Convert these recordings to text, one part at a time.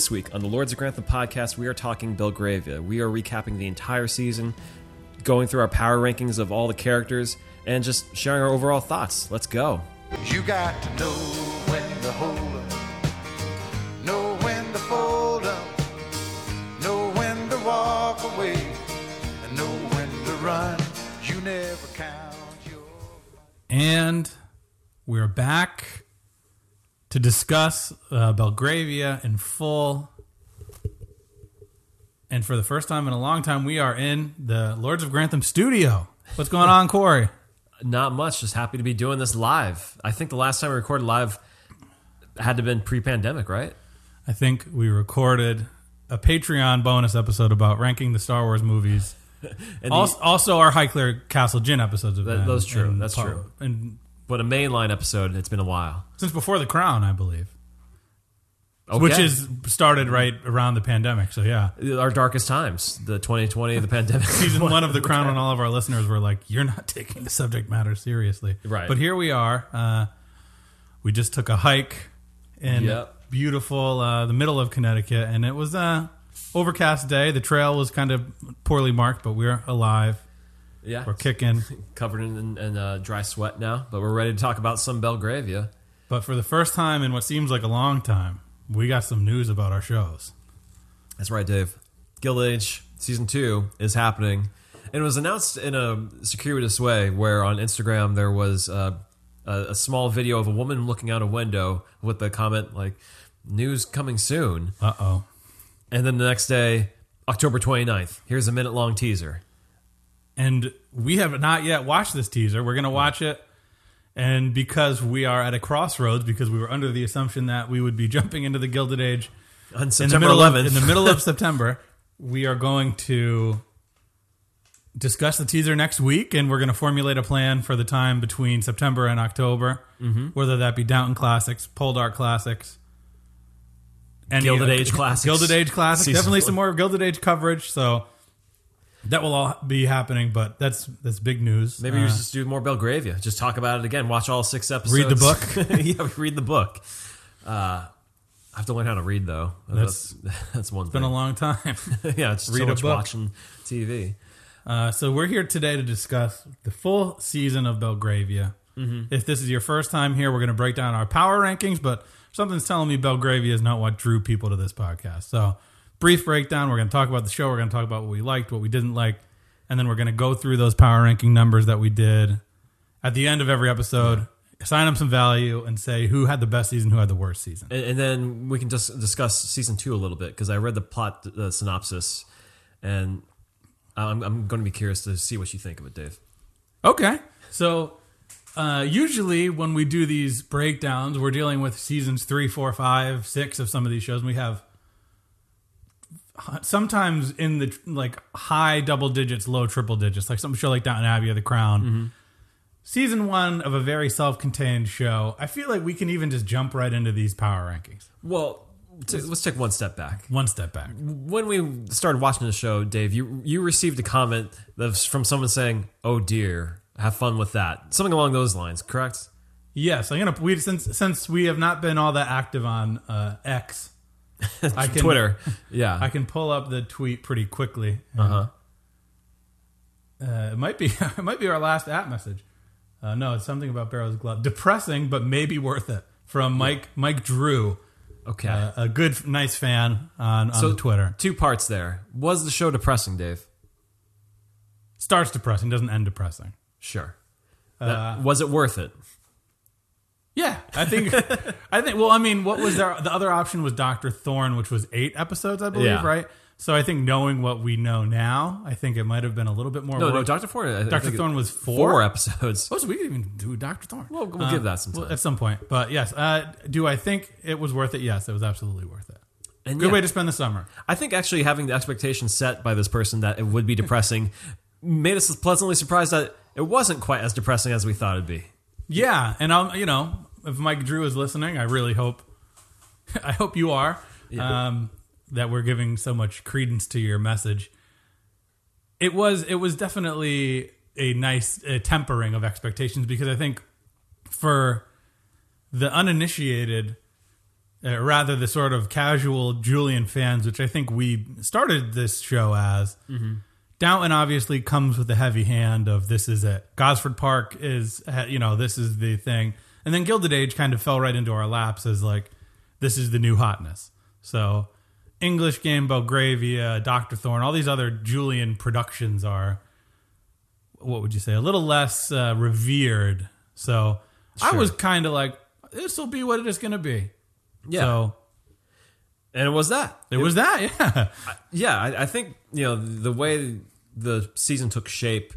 This week on the Lords of Grantham podcast, we are talking Belgravia. We are recapping the entire season, going through our power rankings of all the characters, and just sharing our overall thoughts. Let's go. You got to know when to hold up, know when to fold up, know when to walk away, and know when to run. You never count your. And we're back to discuss uh, Belgravia in full. And for the first time in a long time, we are in the Lords of Grantham studio. What's going on, Corey? Not much, just happy to be doing this live. I think the last time we recorded live had to have been pre pandemic, right? I think we recorded a Patreon bonus episode about ranking the Star Wars movies. The- Also, also our Highclere Castle Gin episodes of That- them. those true. That's par- true. And but a mainline episode, it's been a while. Since before The Crown, I believe. Which Okay. is started right around the pandemic. So yeah. our darkest times, the 2020, the pandemic. season one of The Crown, and all of our listeners were like, "You're not taking the subject matter seriously." Right. But here we are. Uh, we just took a hike in Yep. beautiful uh, the middle of Connecticut, and it was a overcast day. The trail was kind of poorly marked, but we're alive. yeah, We're kicking. covered in, in uh, dry sweat now, but we're ready to talk about some Belgravia. But for the first time in what seems like a long time, we got some news about our shows. That's right, Dave. Gilded Age season two is happening, and it was announced in a circuitous way. Where on Instagram there was uh, a, a small video of a woman looking out a window with the comment like "News coming soon," Uh oh. and then the next day, October 29th, here's a minute long teaser. and we have not yet watched this teaser. We're going to watch it. And because we are at a crossroads, because we were under the assumption that we would be jumping into the Gilded Age On in the September middle 11th, of, in the middle of September, we are going to discuss the teaser next week, and we're going to formulate a plan for the time between September and October, Mm-hmm. whether that be Downton Classics, Poldark Classics, and Gilded Age Classics. Gilded Age Classics. Season Definitely four. some more Gilded Age coverage. So that will all be happening, but that's that's big news. Maybe Uh, we should just do more Belgravia. Just talk about it again. Watch all six episodes. Read the book? yeah, read the book. Uh, I have to learn how to read though. That's that's, one been thing. Been a long time. yeah, it's read so much book. watching TV. Uh, so we're here today to discuss the full season of Belgravia. Mm-hmm. If this is your first time here, we're going to break down our power rankings, but something's telling me Belgravia is not what drew people to this podcast. So, brief breakdown. We're going to talk about the show. We're going to talk about what we liked, what we didn't like, and then we're going to go through those power ranking numbers that we did at the end of every episode. Sign up some value and say who had the best season, who had the worst season. And, and then we can just discuss season two a little bit because I read the plot uh, synopsis, and I'm, I'm going to be curious to see what you think of it, Dave. Okay. So uh, usually when we do these breakdowns, we're dealing with seasons three, four, five, six of some of these shows. And we have sometimes in the like high double digits, low triple digits, like some show like Downton Abbey or The Crown. Season one of a very self-contained show. I feel like we can even just jump right into these power rankings. Well, t- let's take one step back. One step back. When we started watching the show, Dave, you you received a comment from someone saying, "Oh dear, have fun with that," something along those lines, correct? Yes, I'm gonna. We since since we have not been all that active on uh, X, I can, Twitter, yeah. I can pull up the tweet pretty quickly. uh huh. Uh, it might be it might be our last app message. Uh, no, it's something about Barrow's glove. Depressing, but maybe worth it. From Mike Mike Drew, Okay. uh, a good nice fan on on so Twitter. two parts there. Was the show depressing, Dave? Starts depressing, doesn't end depressing. Sure. Uh, That- was it worth it? Yeah, I think I think. Well, I mean, what was there? The other option was Doctor Thorne, which was eight episodes, I believe, Yeah. right? So I think knowing what we know now, I think it might have been a little bit more. No, no. Doctor Thorne. I- I Dr. think Thorne was four? four episodes. Oh, so we could even do Doctor Thorne. Well, we'll give that some well, time. at some point. But yes, uh, do I think it was worth it? Yes, it was absolutely worth it. And Good yeah, way to spend the summer. I think actually having the expectation set by this person that it would be depressing made us pleasantly surprised that it wasn't quite as depressing as we thought it'd be. Yeah, and I'll you know if Mike Drew is listening, I really hope I hope you are um, that we're giving so much credence to your message. It was it was definitely a nice uh, tempering of expectations because I think for the uninitiated, uh, rather the sort of casual Julian fans, which I think we started this show as. Downton obviously comes with the heavy hand of this is it. Gosford Park is, you know, this is the thing. And then Gilded Age kind of fell right into our laps as like, this is the new hotness. So English Game, Belgravia, Dr. Thorne, all these other Julian productions are, what would you say, a little less uh, revered. So I was kind of like, this will be what it is going to be. Yeah. So and it was that. it was that, yeah. Yeah, I, I think you know the way the season took shape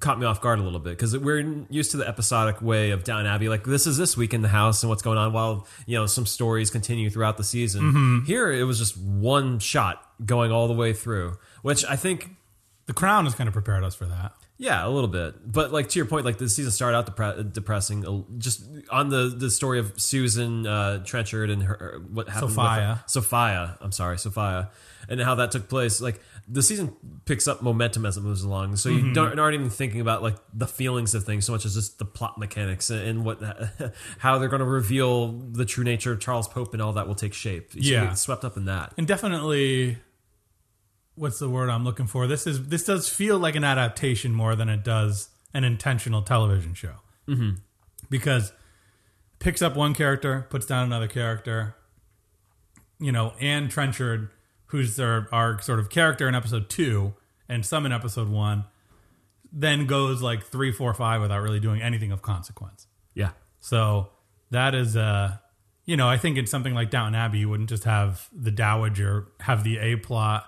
caught me off guard a little bit because we're used to the episodic way of Down Abbey. Like this is this week in the house and what's going on, while you know some stories continue throughout the season. Here, it was just one shot going all the way through, which I think The Crown has kind of prepared us for that. Yeah, a little bit. But like to your point, like the season started out depre- depressing. uh, Just on the the story of Susan uh, Trenchard and her what happened. Sophia. With Sophia, I'm sorry, Sophia, and how that took place. Like the season picks up momentum as it moves along, so you don't aren't even thinking about like the feelings of things so much as just the plot mechanics and, what how they're going to reveal the true nature of Charles Pope and all that will take shape. So Yeah. swept up in that. and definitely what's the word i'm looking for this is this does feel like an adaptation more than it does an intentional television show mm-hmm. because picks up one character puts down another character you know anne trenchard who's their our sort of character in episode two and some in episode one then goes like three four five without really doing anything of consequence Yeah, so that is, uh, you know, I think in something like Downton Abbey, you wouldn't just have the Dowager have the A plot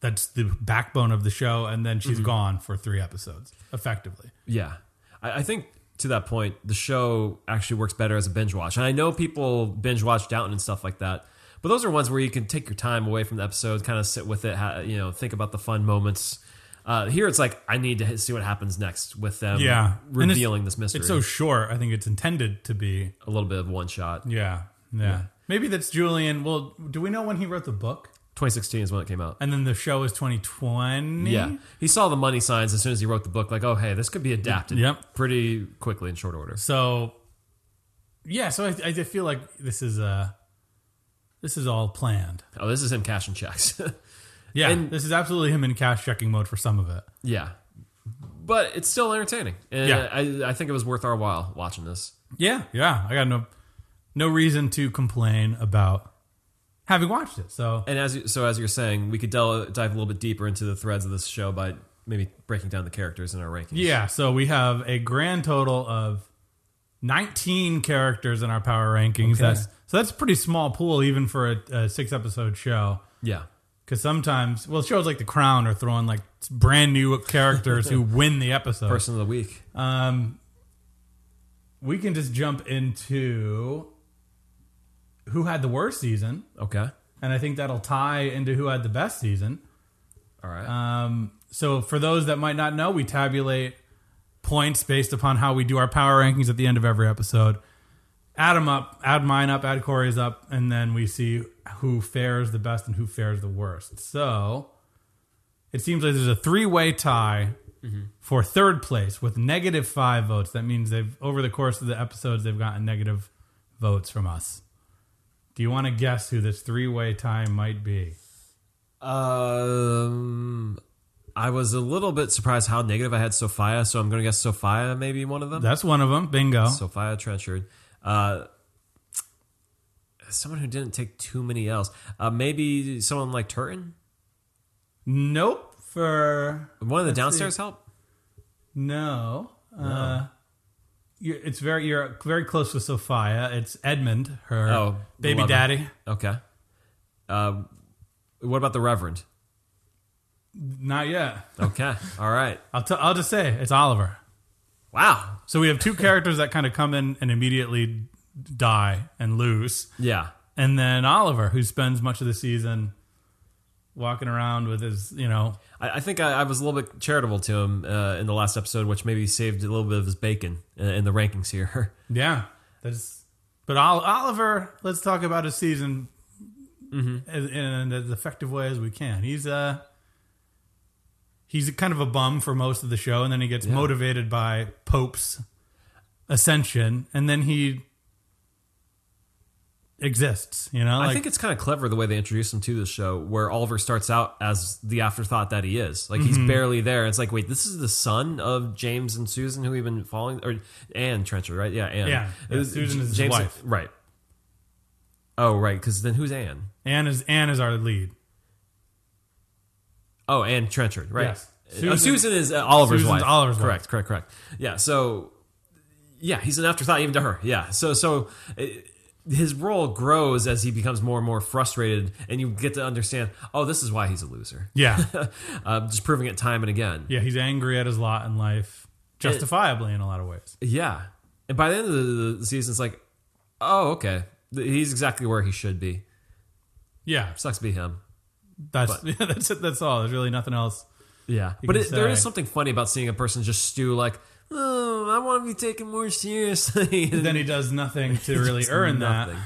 that's the backbone of the show, and then she's gone for three episodes, effectively. Yeah, I, I think to that point, the show actually works better as a binge watch. And I know people binge watch Downton and stuff like that, but those are ones where you can take your time away from the episode, kind of sit with it, you know, think about the fun moments. Uh, here, it's like I need to see what happens next with them. Yeah, revealing this mystery. It's so short. I think it's intended to be. a little bit of one shot. Yeah, yeah. Maybe that's Julian. Well, do we know when he wrote the book? 2016 is when it came out. And then the show is 2020. Yeah, he saw the money signs as soon as he wrote the book. Like, oh, hey, this could be adapted. Yep. pretty quickly in short order. So, yeah. So I, I feel like this is uh this is all planned. Oh, this is him cashing checks. Yeah, And- this is absolutely him in cash checking mode for some of it. Yeah. But it's still entertaining. And Yeah. I, I think it was worth our while watching this. Yeah, yeah. I got no no reason to complain about having watched it. So And as you, so as you're saying, we could del- dive a little bit deeper into the threads of this show by maybe breaking down the characters in our rankings. yeah, so we have a grand total of 19 characters in our power rankings. Okay. That's so that's a pretty small pool even for a, a six episode show. Yeah. Because sometimes, well, shows like The Crown are throwing like brand new characters who win the episode. Person of the week. Um, we can just jump into who had the worst season, Okay. and I think that'll tie into who had the best season. All right. Um, so for those that might not know, we tabulate points based upon how we do our power rankings at the end of every episode. Add them up, add mine up, add Corey's up, and then we see who fares the best and who fares the worst. So it seems like there's a three-way tie for third place with negative five votes. That means they've over the course of the episodes they've gotten negative votes from us. Do you want to guess who this three-way tie might be? um, I was a little bit surprised how negative I had Sophia, so I'm going to guess Sophia maybe one of them. That's one of them. Bingo. Sophia Trenchard. Uh, someone who didn't take too many L's. Uh, maybe someone like Turton? Nope. For One of the downstairs see. help? no, Uh, you're, it's very you're very close with Sophia. It's Edmund, her Oh, baby daddy. Okay. Uh, what about the Reverend? Not yet. Okay. All right. I'll t- I'll just say it's Oliver. Wow. So we have two characters that kind of come in and immediately die and lose, Yeah. and then Oliver, who spends much of the season walking around with his, you know, I, I think I, I was a little bit charitable to him uh, in the last episode, which maybe saved a little bit of his bacon in, in the rankings here. Yeah, that's. But Ol- Oliver, let's talk about his season in, in as effective way as we can. He's uh he's kind of a bum for most of the show, and then he gets motivated by Pope's ascension, and then he exists. You know, I think it's kind of clever the way they introduce him to the show, where Oliver starts out as the afterthought that he is. Like Mm-hmm. he's barely there. It's like, wait, this is the son of James and Susan who we've been following, or Anne Trenchard, right? Yeah, Anne. Yeah. It was- Susan is his James, wife. right? Oh, right. Because then who's Anne? Anne is Anne is our lead. Oh, Anne Trenchard, right? Yes. Susan, Susan- Susan is uh, Oliver's Susan's wife. Oliver's wife. correct, correct, correct. Yeah. So, yeah, he's an afterthought even to her. Yeah. So, so uh, his role grows as he becomes more and more frustrated, and you get to understand. Oh, this is why he's a loser. Yeah, uh, just proving it time and again. yeah, he's angry at his lot in life, justifiably in a lot of ways. Yeah. And by the end of the, the season, it's like, oh, okay, he's exactly where he should be. Yeah, Sucks to be him. That's yeah, that's it. That's all. There's really nothing else. Yeah, but it, there is something funny about seeing a person just stew like, oh, I want to be taken more seriously. Then he does nothing to really earn nothing.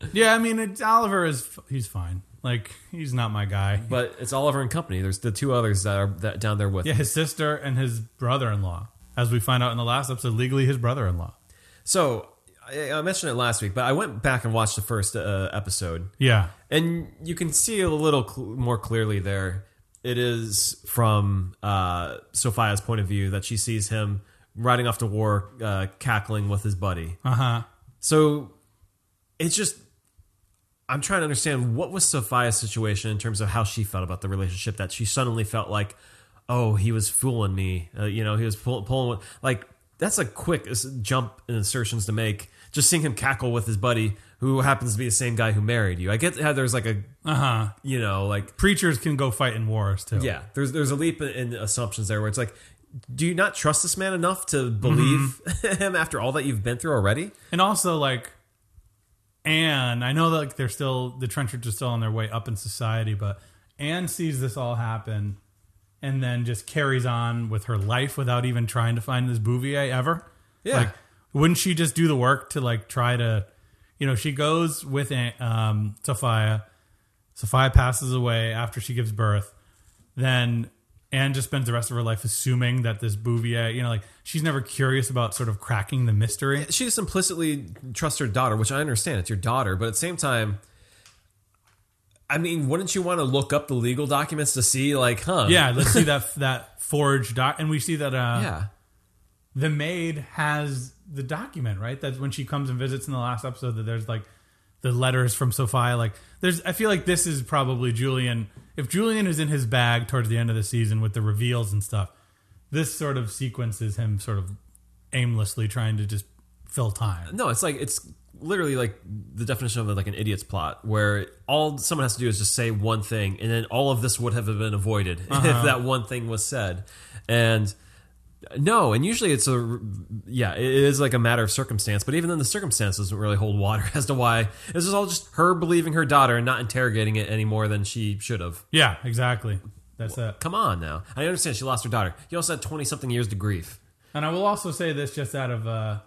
that. Yeah, I mean, it's, Oliver is he's fine. Like he's not my guy. But it's Oliver and company. There's the two others that are that down there with. Yeah, him. his sister and his brother-in-law, as we find out in the last episode, legally his brother-in-law. So I, I mentioned it last week, but I went back and watched the first uh, episode, Yeah, and you can see a little cl- more clearly there. It is from uh, Sophia's point of view that she sees him riding off to war, uh, cackling with his buddy. uh huh. So it's just I'm trying to understand what was Sophia's situation in terms of how she felt about the relationship that she suddenly felt like, oh, he was fooling me. Uh, you know, he was pull, pulling like that's a quick jump in assertions to make. Just seeing him cackle with his buddy, who happens to be the same guy who married you. I get how there's like a Uh huh. you know like Preachers can go fight in wars too. yeah there's there's a leap in, assumptions there where it's like. Do you not trust this man enough to believe him after all that you've been through already? and also like Anne, I know that like they're still the Trenchards are still on their way up in society, but Anne sees this all happen and then just carries on with her life without even trying to find this Bouvier ever. Yeah. Like, wouldn't she just do the work to like try to, you know, she goes with um, Sophia. Sophia passes away after she gives birth. Then Anne just spends the rest of her life assuming that this Bouvier, you know, like she's never curious about sort of cracking the mystery. she just implicitly trusts her daughter, which I understand. It's your daughter, but at the same time, I mean, wouldn't you want to look up the legal documents to see, like, huh? Yeah, let's see that that forged doc, and we see that uh, yeah, the maid has the document, right? That's when she comes and visits in the last episode. That there's like the letters from Sophia. Like, there's. I feel like this is probably Julian. If Julian is in his bag towards the end of the season with the reveals and stuff, this sort of sequence is him sort of aimlessly trying to just fill time. no, it's like it's literally like the definition of like an idiot's plot, where all someone has to do is just say one thing, and then all of this would have been avoided if that one thing was said, and. No, and usually it's a yeah, it is like a matter of circumstance, but even then the circumstance doesn't really hold water as to why this is all just her believing her daughter and not interrogating it any more than she should have. Yeah, exactly. That's it. Come on now. I understand she lost her daughter. You also had 20 something years to grief. And I will also say this just out of uh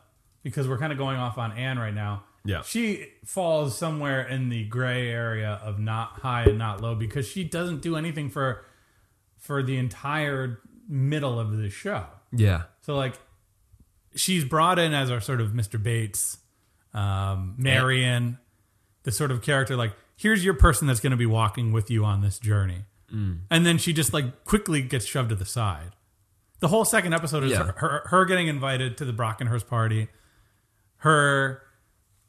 because we're kind of going off on Anne right now. Yeah. She falls somewhere in the gray area of not high and not low because she doesn't do anything for for the entire middle of the show. Yeah. So like she's brought in as our sort of Mr. Bates, um, Marion, the sort of character like here's your person that's going to be walking with you on this journey. And then she just like quickly gets shoved to the side. The whole second episode is Yeah. her, her her getting invited to the Brockenhurst party, her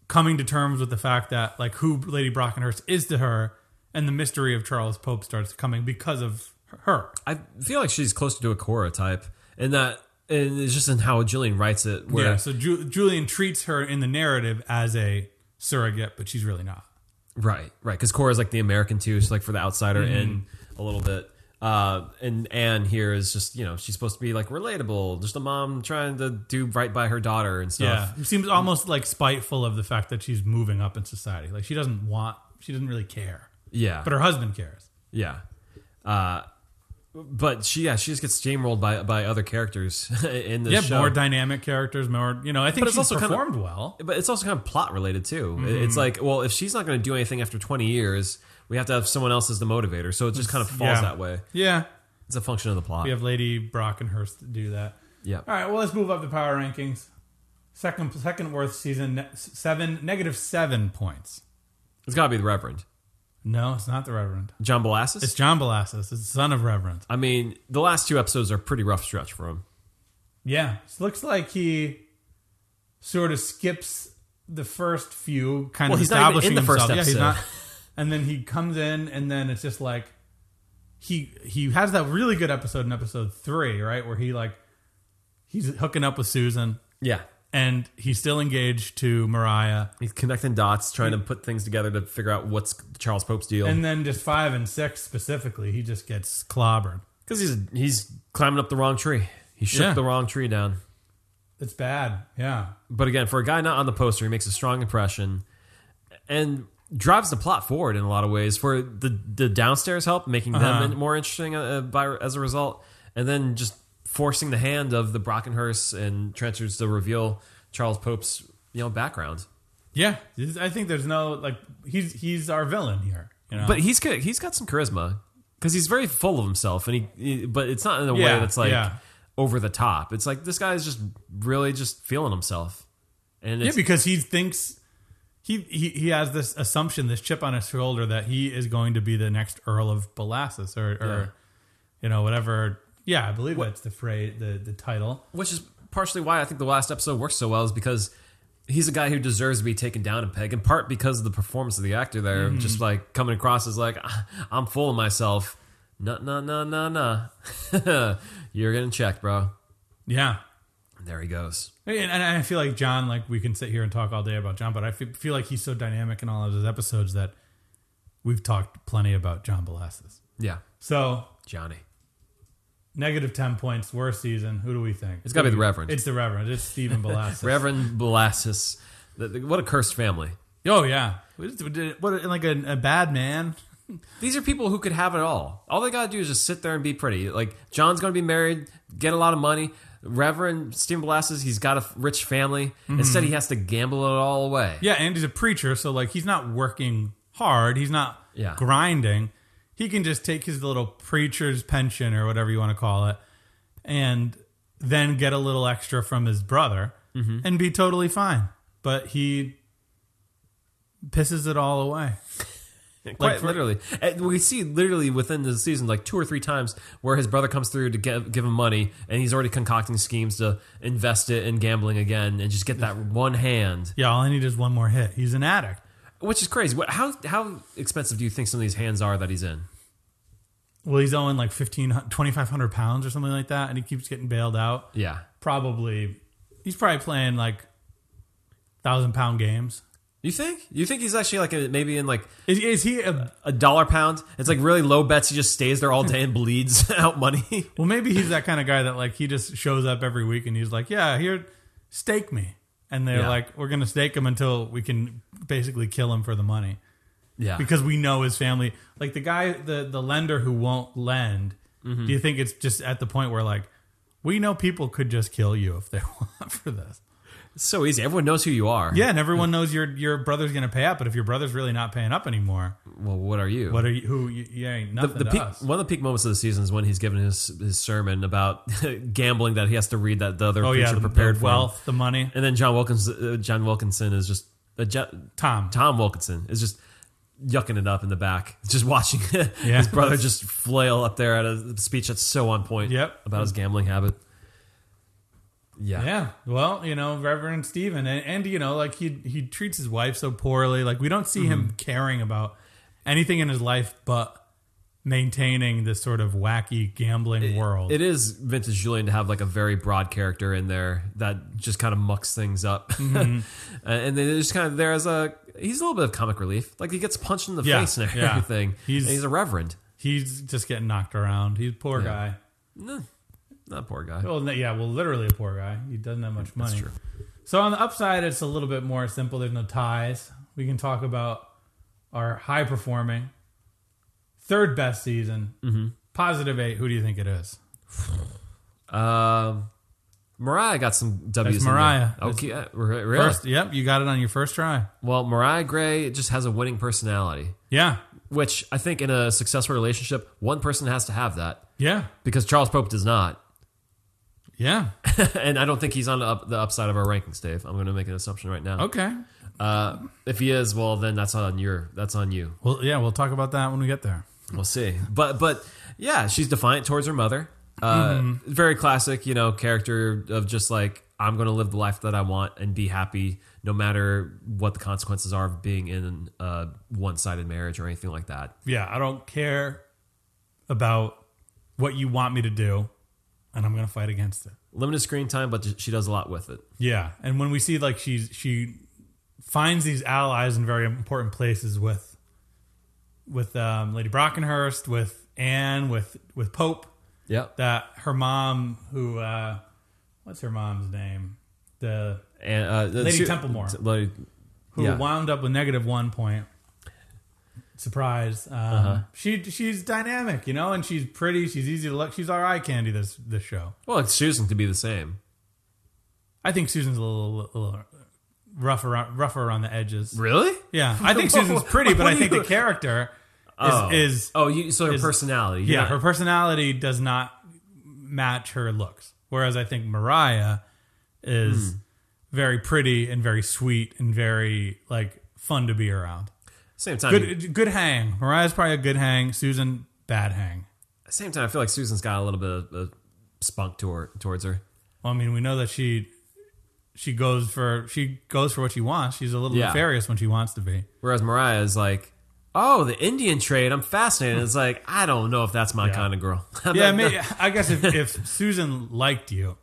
coming to terms with the fact that like who Lady Brockenhurst is to her, and the mystery of Charles Pope starts coming because of her. I feel like she's closer to a Cora type, and that and it's just in how Julian writes it. Where yeah, so Ju- Julian treats her in the narrative as a surrogate, but she's really not. right, right, because Cora's like the American too. She's like for the outsider Mm-hmm. in a little bit. Uh, and Anne here is just you know she's supposed to be like relatable, just a mom trying to do right by her daughter and stuff. Yeah, it seems almost like spiteful of the fact that she's moving up in society. Like she doesn't want, she doesn't really care, Yeah, but her husband cares. yeah. Uh, but she yeah she just gets steamrolled by by other characters in the show. Yeah, show. more dynamic characters, more you know. I think But it's also kind of- performed well. But it's also kind of plot related too. Mm-hmm. It's like, well, if she's not going to do anything after 20 years, we have to have someone else as the motivator. So it just kind of falls yeah. that way. Yeah, It's a function of the plot. we have Lady Brockenhurst do that. Yeah. All right, well, let's move up the power rankings. Second second worst season, seven negative seven points. It's got to be the Reverend No, it's not the Reverend. John Bellasis. It's John Bellasis. It's the son of Reverend. I mean, the last two episodes are pretty rough stretch for him. Yeah, it looks like he sort of skips the first few, kind Well, of he's not even establishing in the first himself. Yeah, he's not. And then he comes in, and then it's just like he he has that really good episode in episode three, right, where he like he's hooking up with Susan, Yeah, and he's still engaged to Mariah. he's connecting dots, trying to put things together to figure out what's Charles Pope's deal. And then just five and six specifically, he just gets clobbered. Because he's he's climbing up the wrong tree. He shook Yeah. the wrong tree down. It's bad. Yeah. But again, for a guy not on the poster, he makes a strong impression and drives the plot forward in a lot of ways. For the the downstairs help, making Uh-huh. them more interesting uh, by as a result, and then just forcing the hand of the Brockenhurst and Trenchards to reveal Charles Pope's you know background. Yeah. I think there's no like he's he's our villain here. You know? But he's good. He's got some charisma because he's very full of himself, and he, he- But it's not in a way that's like yeah. over the top. It's like this guy is just really just feeling himself, and Yeah, because he thinks he, he he has this assumption, this chip on his shoulder that he is going to be the next Earl of Bellasis or, or Yeah. you know whatever. Yeah, I believe that's the phrase, the the title. which is partially why I think the last episode works so well is because he's a guy who deserves to be taken down a peg, in part because of the performance of the actor there, Mm-hmm. just like coming across as like I'm full of myself. No, no, no, no, no. You're getting checked, bro. Yeah, There he goes. and, and I feel like John. Like we can sit here and talk all day about John, but I feel, like he's so dynamic in all of his episodes that we've talked plenty about John Bellasis. Yeah, So Johnny. negative ten points, worst season. Who do we think? It's gotta be the Reverend. It's the Reverend. It's Stephen Bellasis. Reverend the- What a cursed family. Oh yeah, what, what like a, a bad man. These are people who could have it all. All they gotta do is just sit there and be pretty. Like John's gonna be married, get a lot of money. Reverend Stephen Bellasis, he's got a rich family. Instead, he has to gamble it all away. Yeah, and he's a preacher, so like he's not working hard. He's not Yeah. grinding. He can just take his little preacher's pension or whatever you want to call it, and then get a little extra from his brother Mm-hmm. and be totally fine. But he pisses it all away. Quite for- literally. And we see literally within the season like two or three times where his brother comes through to give, give him money and he's already concocting schemes to invest it in gambling again and just get that one hand, Yeah, all I need is one more hit. He's an addict. which is crazy. What, how how expensive do you think some of these hands are that he's in? Well, he's owing like 15, 2,500 pounds or something like that, and he keeps getting bailed out. Yeah. Probably, he's probably playing like thousand pound games. You think? You think he's actually like a, maybe in like Is, is he a a dollar pound? It's like really low bets. He just stays there all day and bleeds out money. Well, maybe he's that kind of guy that like he just shows up every week and he's like, "Yeah, here, stake me," and they're Yeah. like, "We're gonna stake him until we can basically kill him for the money Yeah. because we know his family." Like the guy, the the lender who won't lend. Mm-hmm. Do you think it's just at the point where like we know people could just kill you if they want for this? It's so easy. Everyone knows who you are. Yeah, and everyone knows your your brother's gonna pay up, but if your brother's really not paying up anymore, Well, what are you? what are you? Who you, you ain't nothing the to peak, us. one of the peak moments of the season is when he's giving his his sermon about gambling that he has to read that the other Oh preacher yeah, prepared the for him. wealth, the money. And then John Wilkins, uh, John Wilkinson is just uh, Tom. Tom Wilkinson is just yucking it up in the back, just watching Yeah. his brother just flail up there at a speech that's so on point. Yep. about his gambling habit. Yeah, Yeah, well, you know, Reverend Stephen, and, and you know, like he he treats his wife so poorly. Like we don't see him Mm-hmm. caring about anything in his life but maintaining this sort of wacky gambling world. It is vintage Julian to have like a very broad character in there that just kind of mucks things up, Mm-hmm. and then it's kind of there as a he's a little bit of comic relief. Like he gets punched in the Yeah, face and yeah. everything. He's- and he's a reverend. He's just getting knocked around. He's a poor guy. No, a poor guy. Well, yeah, well, literally a poor guy. He doesn't have much money. That's true. So on the upside, it's a little bit more simple. There's no ties. We can talk about our high performing third best season, Mm-hmm. positive eight. Who do you think it is? Um, Mariah got some W's. That's. Mariah. Okay, uh, really? First, yep, you got it on your first try. Well, Mariah Gray just has a winning personality, Yeah, which I think in a successful relationship, one person has to have that yeah, because Charles Pope does not. Yeah. and I don't think he's on the, up, the upside of our rankings, Dave. I'm going to make an assumption right now. Okay. Uh, if he is, well, then that's on your that's on you. Well, yeah, we'll talk about that when we get there. We'll see. But but yeah, she's defiant towards her mother. Uh, Very classic, you know, character of just like I'm going to live the life that I want and be happy, no matter what the consequences are of being in a one-sided marriage or anything like that. Yeah, I don't care about what you want me to do, and I'm going to fight against it. Limited screen time, but she does a lot with it. Yeah, and when we see like she's she finds these allies in very important places with with um, Lady Brockenhurst, with Anne, with with Pope. Yeah, That her mom, who uh, what's her mom's name? The And uh, the- Lady she- Templemore. Lady, who Yeah. wound up with negative one point. Surprise! Um, Uh-huh. She she's dynamic, you know, and she's pretty. She's easy to look. She's our eye candy. This this show. well, it's Susan to be the same. I think Susan's a little, a little rough around, rougher around the edges. Really? Yeah, I think Susan's pretty, but I think the character is Oh. is Oh, you, so her is- personality. yeah, Yeah. her personality does not match her looks. Whereas I think Mariah is Hmm. very pretty and very sweet and very like fun to be around. Same time, Good good hang. Mariah's probably a good hang. Susan bad hang. same time, I feel like Susan's got a little bit of, of spunk to her, towards her. Well, I mean, we know that she she goes for she goes for what she wants. She's a little Yeah. nefarious when she wants to be. Whereas Mariah is like, oh, the Indian trade. I'm fascinated. It's like, I don't know if that's my Yeah. kind of girl. Yeah, maybe, I guess if, if Susan liked you,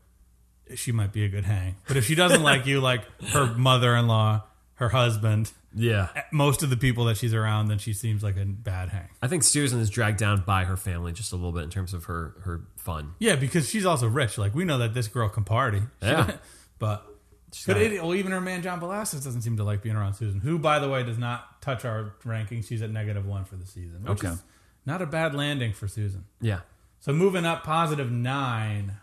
she might be a good hang. But if she doesn't like you, like her mother-in-law, her husband, yeah. Eh, most of the people that she's around, then she seems like a bad hang. I think Susan is dragged down by her family just a little bit in terms of her, her fun. Yeah, because she's also rich. Like we know that this girl can party. Yeah. but but it, well, even her man John Bellasis doesn't seem to like being around Susan, who, by the way, does not touch our rankings. She's at negative one for the season, which Okay. is not a bad landing for Susan. yeah. So moving up, positive nine,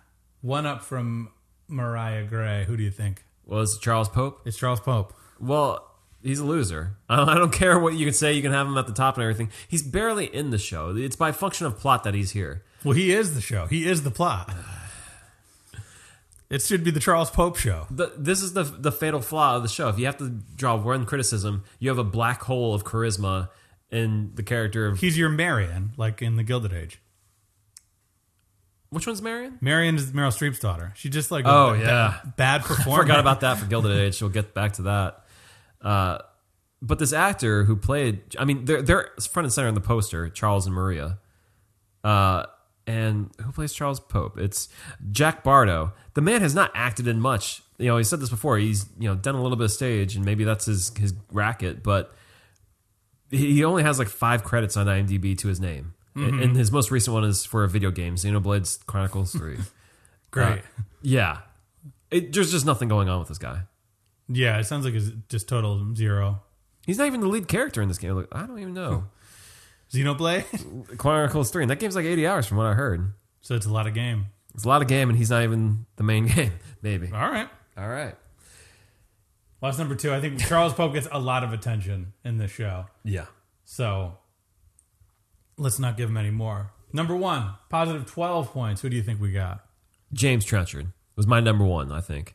one up from Mariah Gray. Who do you think? Was Charles Pope? It's Charles Pope. Well, he's a loser. I don't, care what you can say. You can have him at the top and everything. He's barely in the show. It's by function of plot that he's here. Well, he is the show. He is the plot. It should be the Charles Pope show. The, this is the the fatal flaw of the show. If you have to draw one criticism, you have a black hole of charisma in the character of He's your Marion, like in the Gilded Age. which one's Marion? Marion is Meryl Streep's daughter. She just like Oh, yeah. bad performer. Forgot about that for Gilded Age. We'll get back to that. Uh, but this actor who played, I mean, they're they're front and center in the poster, Charles and Maria. Uh, and who plays Charles Pope? It's Jack Bardoe. The man has not acted in much. You know, he said this before. He's you know done a little bit of stage, and maybe that's his his racket. But he only has like five credits on IMDb to his name, and and his most recent one is for a video game, Xenoblade Chronicles Three. Great. Uh, yeah, it, there's just nothing going on with this guy. Yeah, it sounds like it's just total zero. He's not even the lead character in this game. Like, I don't even know. Xenoblade. Chronicles 3, and that game's like 80 hours from what I heard. so it's a lot of game. It's a lot of game, and he's not even the main game, maybe. All right. All right. Well, that's number two. I think Charles Pope gets a lot of attention in this show. Yeah. So let's not give him any more. Number one, positive 12 points. Who do you think we got? James Trenchard was my number one, I think.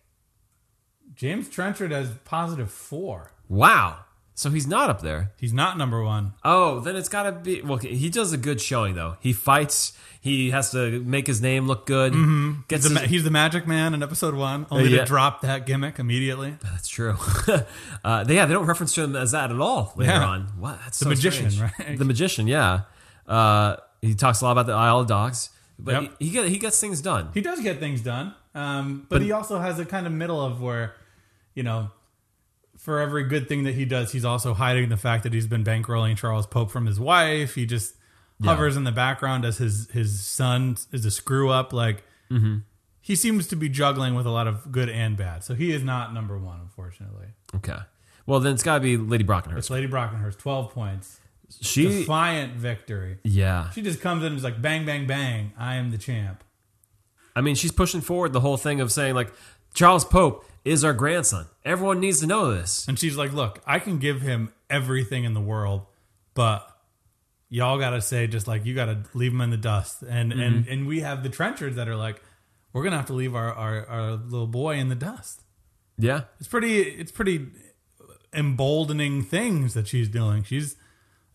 James Trenchard has positive four. Wow. So he's not up there. He's not number one. Oh, then it's got to be. Well, he does a good showing, though. He fights. He has to make his name look good. Mm-hmm. Gets He's the, his, he's the magic man in episode one, only yeah. to drop that gimmick immediately. That's true. uh, they, yeah, they don't reference to him as that at all later Yeah. on. What? That's The so magician, strange. right? The magician, yeah. Uh, he talks a lot about the Isle of Dogs, but Yep. he, he, get, he gets things done. He does get things done, um, but, he also has a kind of middle of where, you know, for every good thing that he does, he's also hiding the fact that he's been bankrolling Charles Pope from his wife. He just hovers in the background as his his son is a screw up. Like he seems to be juggling with a lot of good and bad. So he is not number one, unfortunately. Okay. Well, then it's got to be Lady Brockenhurst. It's Lady Brockenhurst, twelve points, She, defiant victory. yeah. She just comes in and is like, bang, bang, bang. I am the champ. I mean, she's pushing forward the whole thing of saying like Charles Pope is our grandson. Everyone needs to know this. And she's like, "Look, I can give him everything in the world, but y'all got to say just like you got to leave him in the dust." And Mm-hmm. and and we have the Trenchards that are like, we're gonna have to leave our, our, our little boy in the dust. Yeah. It's pretty it's pretty emboldening things that she's doing. She's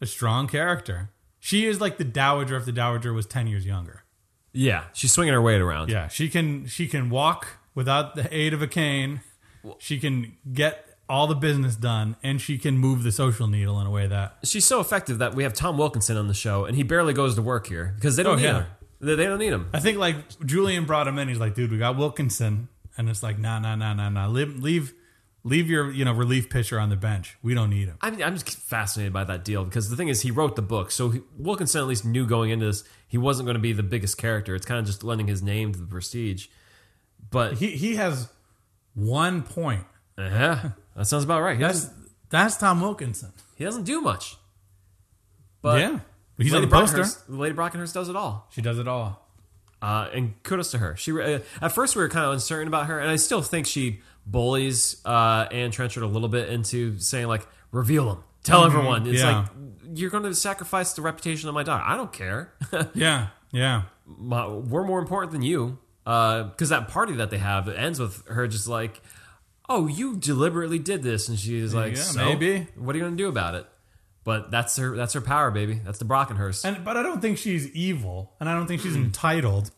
a strong character. She is like the dowager if the dowager was ten years younger. Yeah. She's swinging her weight around. Yeah, she can she can walk without the aid of a cane. She can get all the business done, and she can move the social needle in a way that She's so effective that we have Tom Wilkinson on the show, and he barely goes to work here because they don't Oh, need yeah. him. They, they don't need him. I think like Julian brought him in. He's like, dude, we got Wilkinson, and it's like, nah, nah, nah, nah, nah. Leave, leave, leave your you know relief pitcher on the bench. We don't need him. I'm, I'm just fascinated by that deal because the thing is, he wrote the book, so he, Wilkinson at least knew going into this he wasn't going to be the biggest character. It's kind of just lending his name to the prestige. But He he has one point. yeah, that sounds about right. He That's that's Tom Wilkinson. he doesn't do much. But yeah, he's on Lady the poster. Brockenhurst, Lady Brockenhurst does it all. She does it all. Uh, and kudos to her. She uh, at first we were kind of uncertain about her, and I still think she bullies uh, Anne Trenchard a little bit into saying like, "Reveal them, tell everyone." It's Mm-hmm. yeah. like you're going to sacrifice the reputation of my daughter. I don't care. Yeah, yeah. My- we're more important than you. Because that party that they have it ends with her just like, "Oh, you deliberately did this," and she's like, Yeah, "So, maybe. What are you going to do about it?" But that's her. That's her power, baby. That's the Brockenhurst. And but I don't think she's evil, and I don't think she's entitled.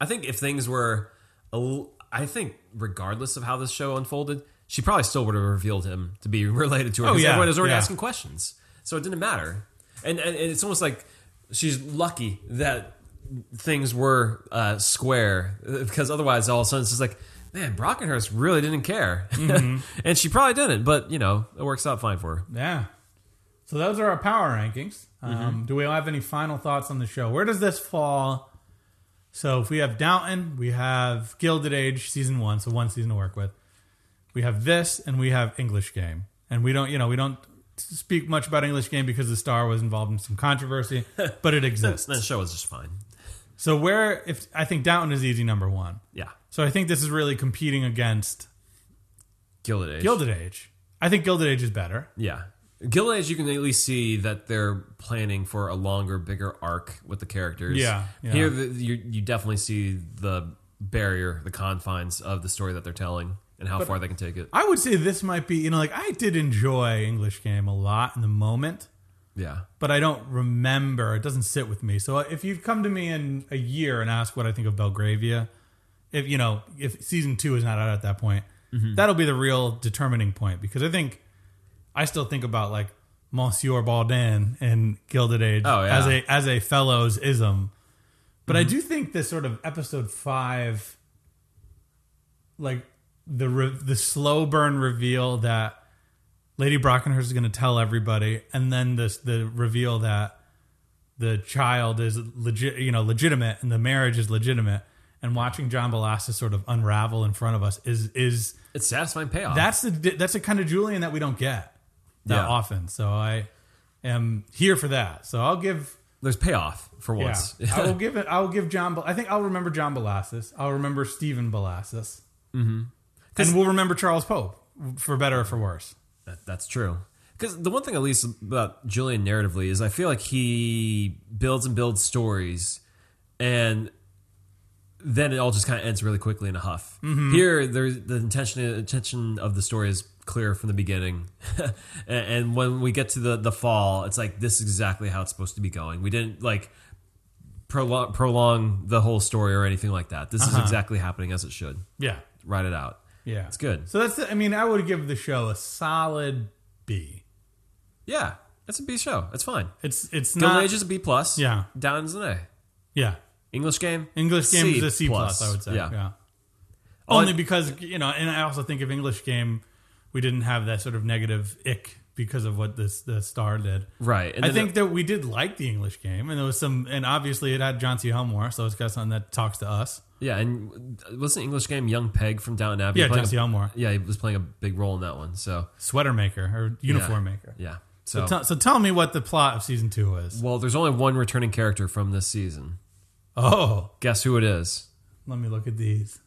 I think if things were, a l- I think regardless of how this show unfolded, she probably still would have revealed him to be related to her. Oh, 'cause yeah, everyone was already yeah. asking questions, so it didn't matter. And, and and it's almost like she's lucky that things were uh, square because otherwise, all of a sudden, it's just like. Man, Brockenhurst really didn't care, Mm-hmm. and she probably didn't. But you know, it works out fine for her. Yeah. So those are our power rankings. Mm-hmm. Um, do we have any final thoughts on the show? Where does this fall? So if we have Downton, we have Gilded Age season one, so one season to work with. We have this, and we have English Game, and we don't, you know, we don't speak much about English Game because the star was involved in some controversy, but it exists. That show is just fine. So where, if I think Downton is easy number one. Yeah, So I think this is really competing against Gilded Age. Gilded Age. I think Gilded Age is better. Yeah. Gilded Age, you can at least see that they're planning for a longer, bigger arc with the characters. Yeah, yeah. Here, the, you, you definitely see the barrier, the confines of the story that they're telling and how far they can take it. I would say this might be, you know, like I did enjoy English Game a lot in the moment, Yeah. but I don't remember. It doesn't sit with me. So if you've come to me in a year and ask what I think of Belgravia, if you know, if season two is not out at that point, Mm-hmm. that'll be the real determining point because I think I still think about like Monsieur Baudin and Gilded Age Oh, yeah. as a as a Fellowes ism. But Mm-hmm. I do think this sort of episode five like the re- the slow burn reveal that Lady Brockenhurst is going to tell everybody, and then this the reveal that the child is legit, you know, legitimate, and the marriage is legitimate, and watching John Bellasis sort of unravel in front of us is is It's satisfying payoff. that's the that's the kind of Julian that we don't get that Yeah. often. So I am here for that. So I'll give. There's payoff for Yeah, once. I will give it. I will give John. I think I'll remember John Bellasis. I'll remember Stephen Bellasis, mm-hmm. and we'll remember Charles Pope for better or for worse. That, that's true. Because the one thing, at least about Julian narratively, is I feel like he builds and builds stories, and then it all just kind of ends really quickly in a huff. Here, there's the intention intention of the story is clear from the beginning, and, when we get to the the fall, it's like this is exactly how it's supposed to be going. We didn't like prolong, prolong the whole story or anything like that. This is uh-huh. exactly happening as it should. Yeah, Write it out. yeah, It's good. So that's. The, I mean, I would give the show a solid B. Yeah, it's a B show. It's fine. It's it's Golden not. Age is a B plus. Yeah. Down's an A. yeah, English game. English game C is a C plus. I would say. Yeah. Yeah. Only because you know, and I also think of English game, we didn't have that sort of negative ick because of what this the star did. Right. And I think that we did like the English game, and there was some, and obviously it had John C. Elmore, so it's got something that talks to us. yeah, and wasn't English game Young Peg from Downton Abbey? Yeah, John C. a- Elmore, Yeah, he was playing a big role in that one. So sweater maker or uniform yeah. maker. Yeah. So, So, t- so tell me what the plot of season two is. well, there's only one returning character from this season. Oh, Guess who it is? let me look at these.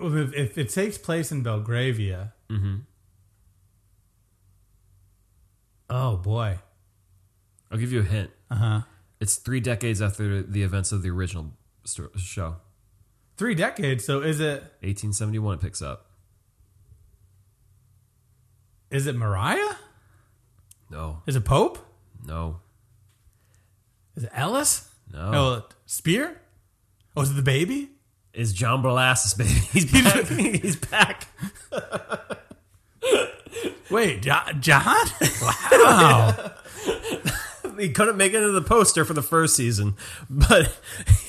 If, if it takes place in Belgravia, Mm-hmm. oh boy, I'll give you a hint. uh huh. It's three decades after the events of the original sto- show. Three decades. So is it 1871 it picks up. is it Mariah? No, Is it Pope? no, Is it Ellis? no. No, Spear? Oh, is it the baby? Is John Bellasis, baby. He's back. He's back. Wait, Jo- John? Wow. He couldn't make it into the poster for the first season, but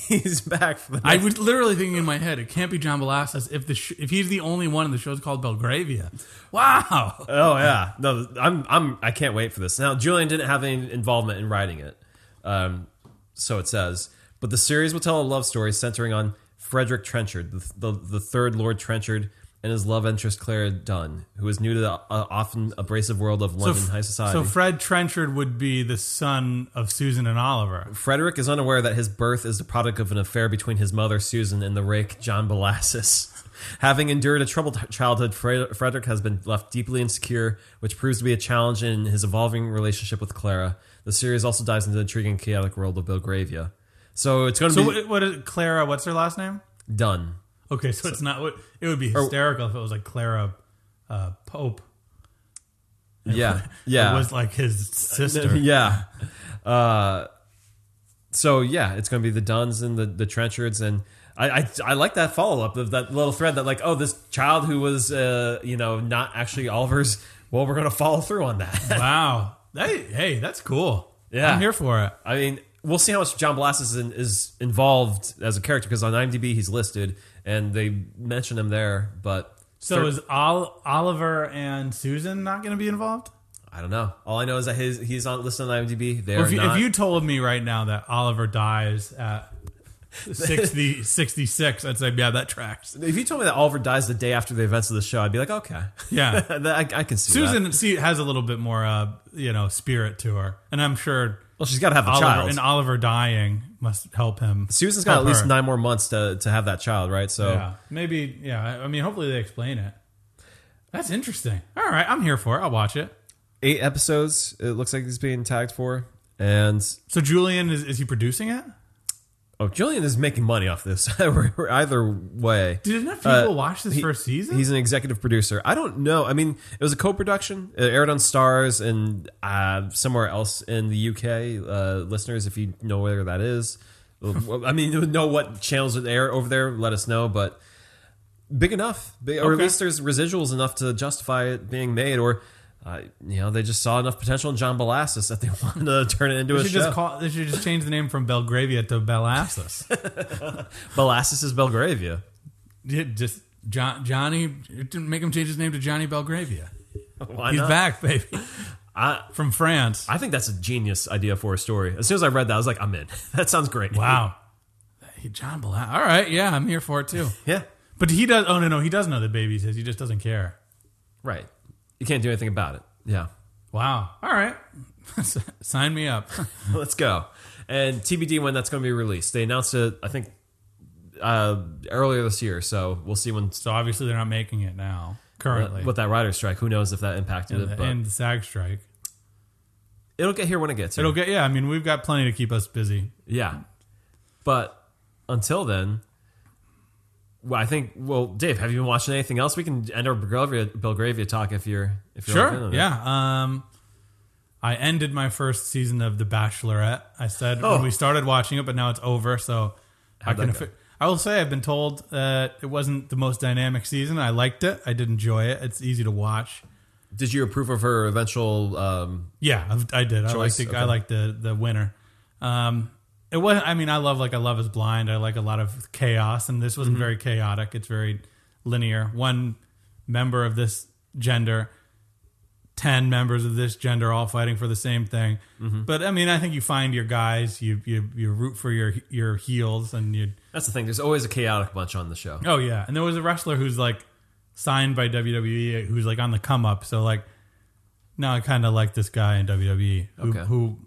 he's back for the I was literally thinking in my head, it can't be John Bellasis if the sh- if he's the only one and the show's called Belgravia. Wow. Oh yeah, no, I'm I'm I can't wait for this. Now Julian didn't have any involvement in writing it, um, so it says. But the series will tell a love story centering on Frederick Trenchard, the, the, the third Lord Trenchard, and his love interest Clara Dunn, who is new to the uh, often abrasive world of London f- high society. so Fred Trenchard would be the son of Susan and Oliver. Frederick is unaware that his birth is the product of an affair between his mother Susan and the rake John Bellasis. Having endured a troubled childhood, Fre- Frederick has been left deeply insecure, which proves to be a challenge in his evolving relationship with Clara. The series also dives into the intriguing chaotic world of Belgravia. So it's going to So be what, what is Clara? What's her last name? Dunn. Okay, so, it's not. what It would be hysterical if it was like Clara uh, Pope. Yeah, yeah, It was like his sister. yeah. Uh, so yeah, it's going to be the Dunns and the the Trenchards, and I I, I like that follow up of that little thread that like oh this child who was uh you know not actually Oliver's. Well, we're going to follow through on that. Wow. Hey, hey, that's cool. Yeah. I'm here for it. I mean, we'll see how much John Blass is, in, is involved as a character because on IMDb he's listed and they mention him there, but So is Ol- Oliver and Susan not going to be involved? I don't know. All I know is that his he's on listed on IMDb. They Well, if, you, not. if you told me right now that Oliver dies at 60, 66, I'd say, yeah, that tracks. if you told me that Oliver dies the day after the events of the show, I'd be like, okay, Yeah. I, I can see Susan That. see, has a little bit more, uh, you know, spirit to her. And I'm sure Well, she's got to have a Oliver, child. and Oliver dying must help him. Susan's got at least her. nine more months to to have that child, right? So Yeah. Maybe, yeah. I- mean, hopefully they explain it. That's interesting. All right. I'm here for it. I'll watch it. eight episodes. It looks like he's being tagged for, and So Julian, is, is he producing it? Oh, Julian is making money off this. Either way, Did enough people Uh, watch this he- first season? He's an executive producer. I don't know. I mean, it was a co-production. It aired on Starz and uh, somewhere else in the UK. Uh, listeners, if you know where that is, I mean, you know what channels it air over there. Let us know. But big enough, Big- or at least there's residuals enough to justify it being made, or. Uh, you know, they just saw enough potential in John Bellasis that they wanted to turn it into They a should show. just call. They should just change the name from Belgravia to Bellasis. Bellasis is Belgravia. Yeah, just John, Johnny. didn't Make him change his name to Johnny Belgravia. Why He's not? back, baby, I, from France. I think that's a genius idea for a story. As soon as I read that, I was like, I'm in. that sounds great. Wow, Hey, John Bellasis. All right, yeah, I'm here for it too. Yeah. But he does. Oh no, no, he does know the baby's his. He just doesn't care. Right. You can't do anything about it. Yeah. Wow. All right, sign me up. Let's go. And TBD when that's going to be released. They announced it, I think, uh, earlier this year. So we'll see when So obviously they're not making it now. Currently, with that writer strike. Who knows if that impacted and, it? the, But and the SAG strike. it'll get here when it gets here. It'll get. Yeah, I mean, we've got plenty to keep us busy. yeah. But until then, well, I think. Well, Dave, have you been watching anything else? We can end our Belgravia, Belgravia talk if you're if you're Sure. Yeah. Um, I ended my first season of The Bachelorette. I said Oh. when we started watching it, but now it's over. So I How'd can. that go? I will say I've been told that it wasn't the most dynamic season. I liked it. I did enjoy it. It's easy to watch. Did you approve of her eventual? Um, Yeah, I did. I Choice, liked the, okay. I liked the the winner. Um, it was. I mean, I love like I love is blind. I like a lot of chaos, and this Mm-hmm. wasn't very chaotic. It's very linear. One member of this gender, ten members of this gender, all fighting for the same thing. Mm-hmm. But I mean, I think you find your guys. You you you root for your your heels, and you. that's the thing. There's always a chaotic bunch on the show. Oh yeah, and there was a wrestler who's like signed by WWE, who's like on the come up. So like, now I kind of like this guy in WWE who, Okay. who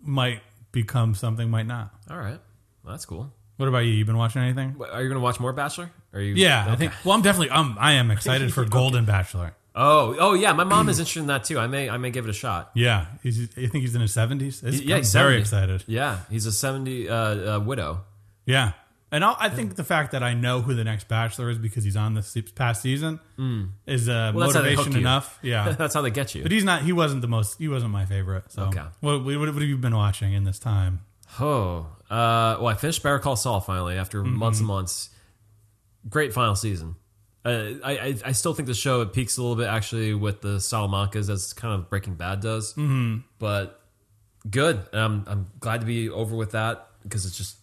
might become something, might not. All right. Well, that's cool. What about you? You been watching anything? What, Are you going to watch more Bachelor? Are you? Yeah, I think. Well, I'm definitely. Um, I am excited for Golden Bachelor. Oh, oh yeah. My mom is interested in that too. I may, I may give it a shot. Yeah, he's, I think he's in his seventies. Yeah, he's very 70. excited. Yeah, he's a seventy uh, uh, widow. Yeah, and I'll, I think the fact that I know who the next Bachelor is because he's on this past season is uh, Well, that's how they hook motivation enough. Yeah, That's how they get you. but he's not. He wasn't the most. He wasn't my favorite. So, Okay. what, what, what have you been watching in this time? Oh, uh, well, I finished Better Call Saul finally after Mm-hmm. months and months. Great final season. Uh, I, I I still think the show it peaks a little bit actually with the Salamancas as kind of Breaking Bad does, mm-hmm. but good. Um, I'm glad to be over with that because it's just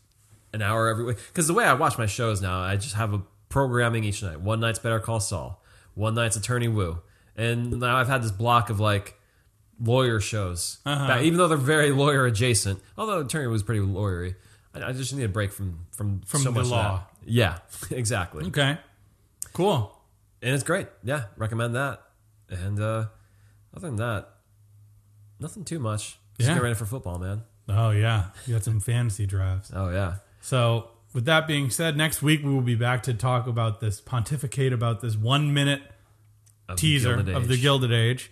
an hour every week. Because the way I watch my shows now, I just have a programming each night. One night's Better Call Saul, one night's Attorney Woo, and now I've had this block of like lawyer shows. Uh-huh. that- even though they're very lawyer adjacent, although Attorney was pretty lawyery, I, I just need a break from from From so the much law. Yeah, exactly. Okay, cool. And it's great. Yeah, recommend that. And uh, other than that, nothing too much. Just Yeah. get ready for football, man. Oh yeah, you got some fantasy drafts. Oh yeah. So, with that being said, next week we will be back to talk about this, pontificate about this one minute Of teaser Gilded of the Gilded Age.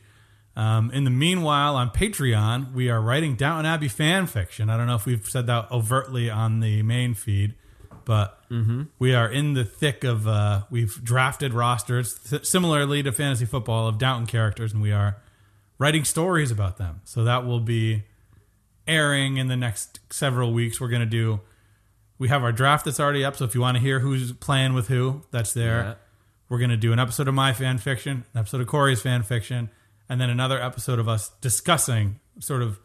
Um, in the meanwhile, on Patreon, we are writing Downton Abbey fan fiction. I don't know if we've said that overtly on the main feed, but Mm-hmm. we are in the thick of. Uh, we've drafted rosters th- similarly to fantasy football of Downton characters, and we are writing stories about them. So that will be airing in the next several weeks. We're going to do. We have our draft that's already up, so if you want to hear who's playing with who, that's there. Yeah. We're going to do an episode of my fan fiction, an episode of Corey's fan fiction, and then another episode of us discussing, sort of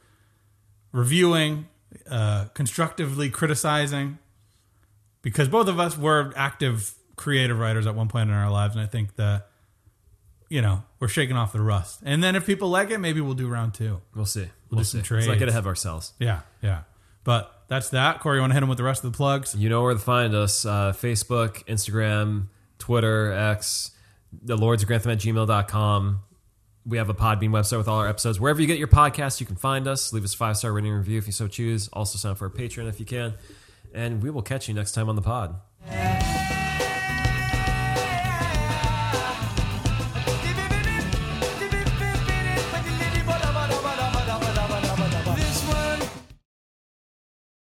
reviewing, uh, constructively criticizing, because both of us were active creative writers at one point in our lives, and I think that you know we're shaking off the rust. And then if people like it, maybe we'll do round two. We'll see. We'll, do see. some Let's not trades. get ahead of ourselves. Yeah, yeah. But that's that. Corey, you want to hit him with the rest of the plugs? You know where to find us uh, Facebook, Instagram, Twitter, X, the Lords of Grantham at gmail.com. We have a Podbean website with all our episodes. Wherever you get your podcasts, you can find us. Leave us a five star rating review if you so choose. Also, sign up for a Patreon if you can. And we will catch you next time on the pod.